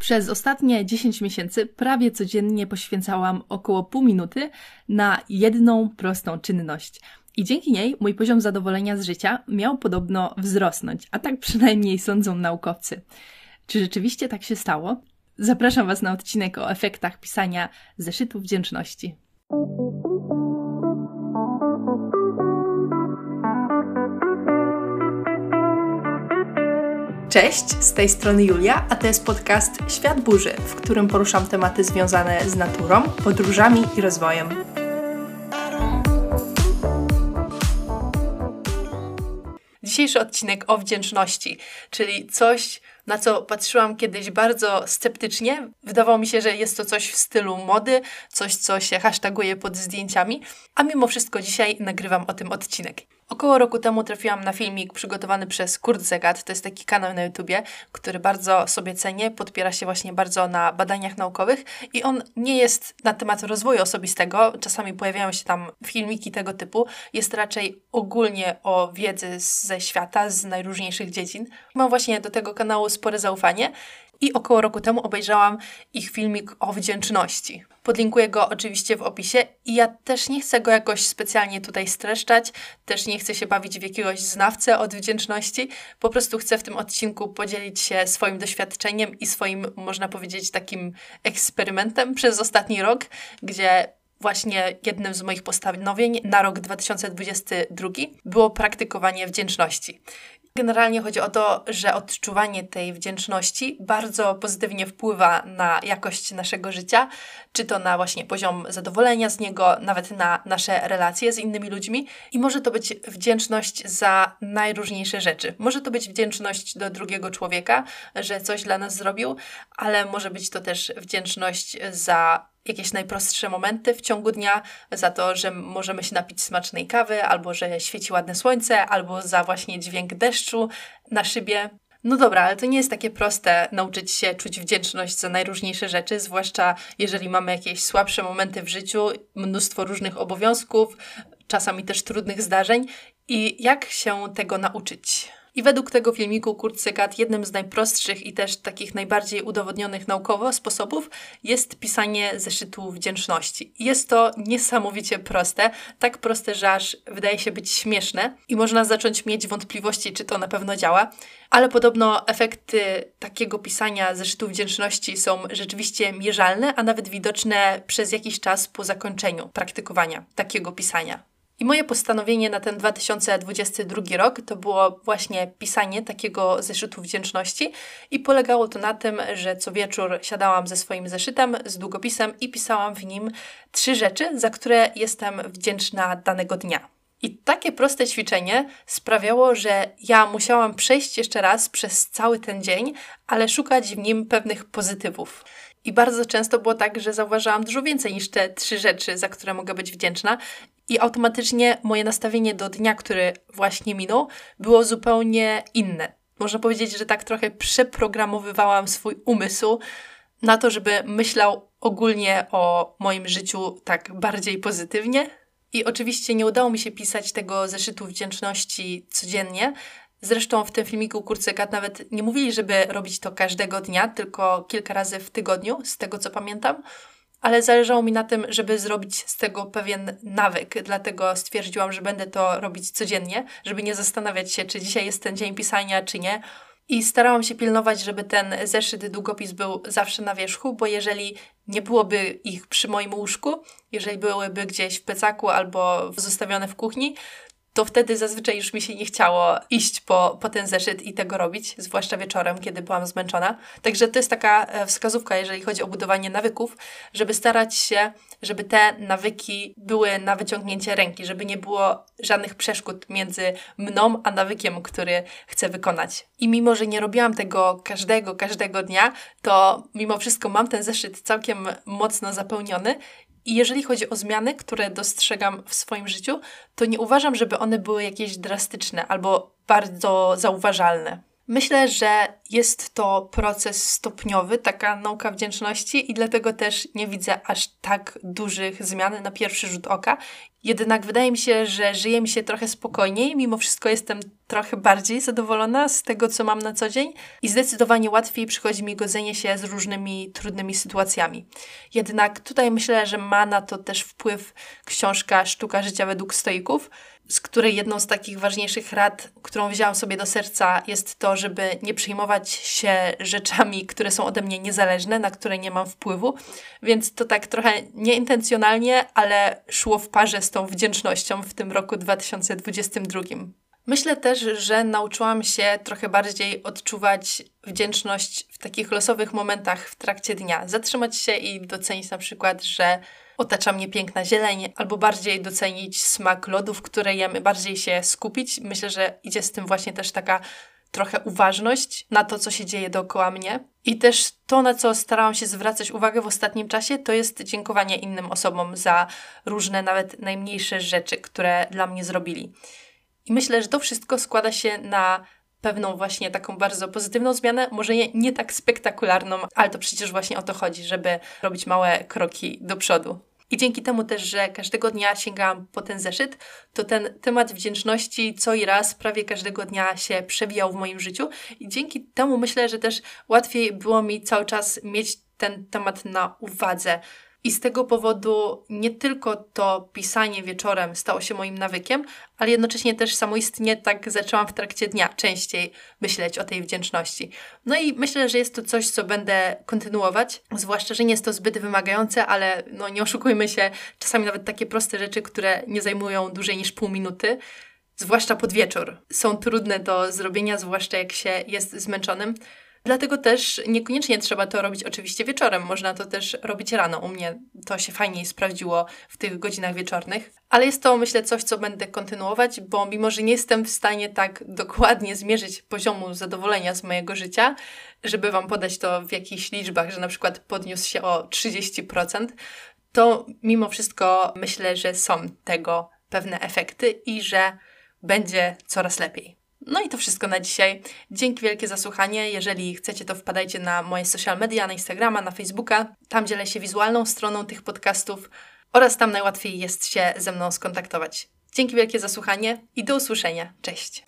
Przez ostatnie 10 miesięcy prawie codziennie poświęcałam około pół minuty na jedną prostą czynność. I dzięki niej mój poziom zadowolenia z życia miał podobno wzrosnąć, a tak przynajmniej sądzą naukowcy. Czy rzeczywiście tak się stało? Zapraszam Was na odcinek o efektach pisania zeszytu wdzięczności. Cześć, z tej strony Julia, a to jest podcast Świat Burzy, w którym poruszam tematy związane z naturą, podróżami i rozwojem. Dzisiejszy odcinek o wdzięczności, czyli coś, na co patrzyłam kiedyś bardzo sceptycznie. Wydawało mi się, że jest to coś w stylu mody, coś, co się hashtaguje pod zdjęciami, a mimo wszystko dzisiaj nagrywam o tym odcinek. Około roku temu trafiłam na filmik przygotowany przez Kurt Zegat. To jest taki kanał na YouTubie, który bardzo sobie cenię, podpiera się właśnie bardzo na badaniach naukowych i on nie jest na temat rozwoju osobistego. Czasami pojawiają się tam filmiki tego typu. Jest raczej ogólnie o wiedzy ze świata, z najróżniejszych dziedzin. Mam właśnie do tego kanału spore zaufanie i około roku temu obejrzałam ich filmik o wdzięczności. Podlinkuję go oczywiście w opisie i ja też nie chcę go jakoś specjalnie tutaj streszczać, też nie chcę się bawić w jakiegoś znawcę od wdzięczności, po prostu chcę w tym odcinku podzielić się swoim doświadczeniem i swoim, można powiedzieć, takim eksperymentem przez ostatni rok, gdzie właśnie jednym z moich postanowień na rok 2022 było praktykowanie wdzięczności. Generalnie chodzi o to, że odczuwanie tej wdzięczności bardzo pozytywnie wpływa na jakość naszego życia, czy to na właśnie poziom zadowolenia z niego, nawet na nasze relacje z innymi ludźmi. I może to być wdzięczność za najróżniejsze rzeczy. Może to być wdzięczność do drugiego człowieka, że coś dla nas zrobił, ale może być to też wdzięczność za jakieś najprostsze momenty w ciągu dnia, za to, że możemy się napić smacznej kawy, albo że świeci ładne słońce, albo za właśnie dźwięk deszczu na szybie. No dobra, ale to nie jest takie proste nauczyć się czuć wdzięczność za najróżniejsze rzeczy, zwłaszcza jeżeli mamy jakieś słabsze momenty w życiu, mnóstwo różnych obowiązków, czasami też trudnych zdarzeń. I jak się tego nauczyć? I według tego filmiku Kurt Segat jednym z najprostszych i też takich najbardziej udowodnionych naukowo sposobów jest pisanie zeszytu wdzięczności. Jest to niesamowicie proste, tak proste, że aż wydaje się być śmieszne i można zacząć mieć wątpliwości, czy to na pewno działa, ale podobno efekty takiego pisania zeszytu wdzięczności są rzeczywiście mierzalne, a nawet widoczne przez jakiś czas po zakończeniu praktykowania takiego pisania. I moje postanowienie na ten 2022 rok to było właśnie pisanie takiego zeszytu wdzięczności i polegało to na tym, że co wieczór siadałam ze swoim zeszytem, z długopisem i pisałam w nim trzy rzeczy, za które jestem wdzięczna danego dnia. I takie proste ćwiczenie sprawiało, że ja musiałam przejść jeszcze raz przez cały ten dzień, ale szukać w nim pewnych pozytywów. I bardzo często było tak, że zauważałam dużo więcej niż te trzy rzeczy, za które mogę być wdzięczna, i automatycznie moje nastawienie do dnia, który właśnie minął, było zupełnie inne. Można powiedzieć, że tak trochę przeprogramowywałam swój umysł na to, żeby myślał ogólnie o moim życiu tak bardziej pozytywnie. I oczywiście nie udało mi się pisać tego zeszytu wdzięczności codziennie. Zresztą w tym filmiku Kurcekat nawet nie mówili, żeby robić to każdego dnia, tylko kilka razy w tygodniu, z tego co pamiętam ale zależało mi na tym, żeby zrobić z tego pewien nawyk, dlatego stwierdziłam, że będę to robić codziennie, żeby nie zastanawiać się, czy dzisiaj jest ten dzień pisania, czy nie. I starałam się pilnować, żeby ten zeszyt, długopis był zawsze na wierzchu, bo jeżeli nie byłoby ich przy moim łóżku, jeżeli byłyby gdzieś w plecaku albo zostawione w kuchni, to wtedy zazwyczaj już mi się nie chciało iść po, po ten zeszyt i tego robić, zwłaszcza wieczorem, kiedy byłam zmęczona. Także to jest taka e, wskazówka, jeżeli chodzi o budowanie nawyków, żeby starać się, żeby te nawyki były na wyciągnięcie ręki, żeby nie było żadnych przeszkód między mną a nawykiem, który chcę wykonać. I mimo, że nie robiłam tego każdego, każdego dnia, to mimo wszystko mam ten zeszyt całkiem mocno zapełniony i jeżeli chodzi o zmiany, które dostrzegam w swoim życiu, to nie uważam, żeby one były jakieś drastyczne albo bardzo zauważalne. Myślę, że jest to proces stopniowy, taka nauka wdzięczności, i dlatego też nie widzę aż tak dużych zmian na pierwszy rzut oka. Jednak wydaje mi się, że żyje mi się trochę spokojniej, mimo wszystko jestem trochę bardziej zadowolona z tego, co mam na co dzień i zdecydowanie łatwiej przychodzi mi godzenie się z różnymi trudnymi sytuacjami. Jednak tutaj myślę, że ma na to też wpływ książka Sztuka życia według stoików, z której jedną z takich ważniejszych rad, którą wzięłam sobie do serca, jest to, żeby nie przejmować się rzeczami, które są ode mnie niezależne, na które nie mam wpływu. Więc to tak trochę nieintencjonalnie, ale szło w parze z tą wdzięcznością w tym roku 2022. Myślę też, że nauczyłam się trochę bardziej odczuwać wdzięczność w takich losowych momentach w trakcie dnia. Zatrzymać się i docenić na przykład, że otacza mnie piękna zieleń, albo bardziej docenić smak lodów, które jemy, bardziej się skupić. Myślę, że idzie z tym właśnie też taka trochę uważność na to, co się dzieje dookoła mnie. I też to, na co starałam się zwracać uwagę w ostatnim czasie, to jest dziękowanie innym osobom za różne, nawet najmniejsze rzeczy, które dla mnie zrobili. I myślę, że to wszystko składa się na pewną właśnie taką bardzo pozytywną zmianę, może nie, nie tak spektakularną, ale to przecież właśnie o to chodzi, żeby robić małe kroki do przodu. I dzięki temu też, że każdego dnia sięgałam po ten zeszyt, to ten temat wdzięczności co i raz prawie każdego dnia się przewijał w moim życiu. I dzięki temu myślę, że też łatwiej było mi cały czas mieć ten temat na uwadze. I z tego powodu nie tylko to pisanie wieczorem stało się moim nawykiem, ale jednocześnie też samoistnie tak zaczęłam w trakcie dnia częściej myśleć o tej wdzięczności. No i myślę, że jest to coś, co będę kontynuować, zwłaszcza, że nie jest to zbyt wymagające, ale no nie oszukujmy się, czasami nawet takie proste rzeczy, które nie zajmują dłużej niż pół minuty, zwłaszcza pod wieczór, są trudne do zrobienia, zwłaszcza jak się jest zmęczonym. Dlatego też niekoniecznie trzeba to robić oczywiście wieczorem, można to też robić rano. U mnie to się fajniej sprawdziło w tych godzinach wieczornych, ale jest to myślę coś, co będę kontynuować, bo mimo, że nie jestem w stanie tak dokładnie zmierzyć poziomu zadowolenia z mojego życia, żeby Wam podać to w jakichś liczbach, że na przykład podniósł się o 30%, to mimo wszystko myślę, że są tego pewne efekty i że będzie coraz lepiej. No i to wszystko na dzisiaj. Dzięki wielkie za słuchanie. Jeżeli chcecie, to wpadajcie na moje social media, na Instagrama, na Facebooka. Tam dzielę się wizualną stroną tych podcastów oraz tam najłatwiej jest się ze mną skontaktować. Dzięki wielkie za słuchanie i do usłyszenia. Cześć!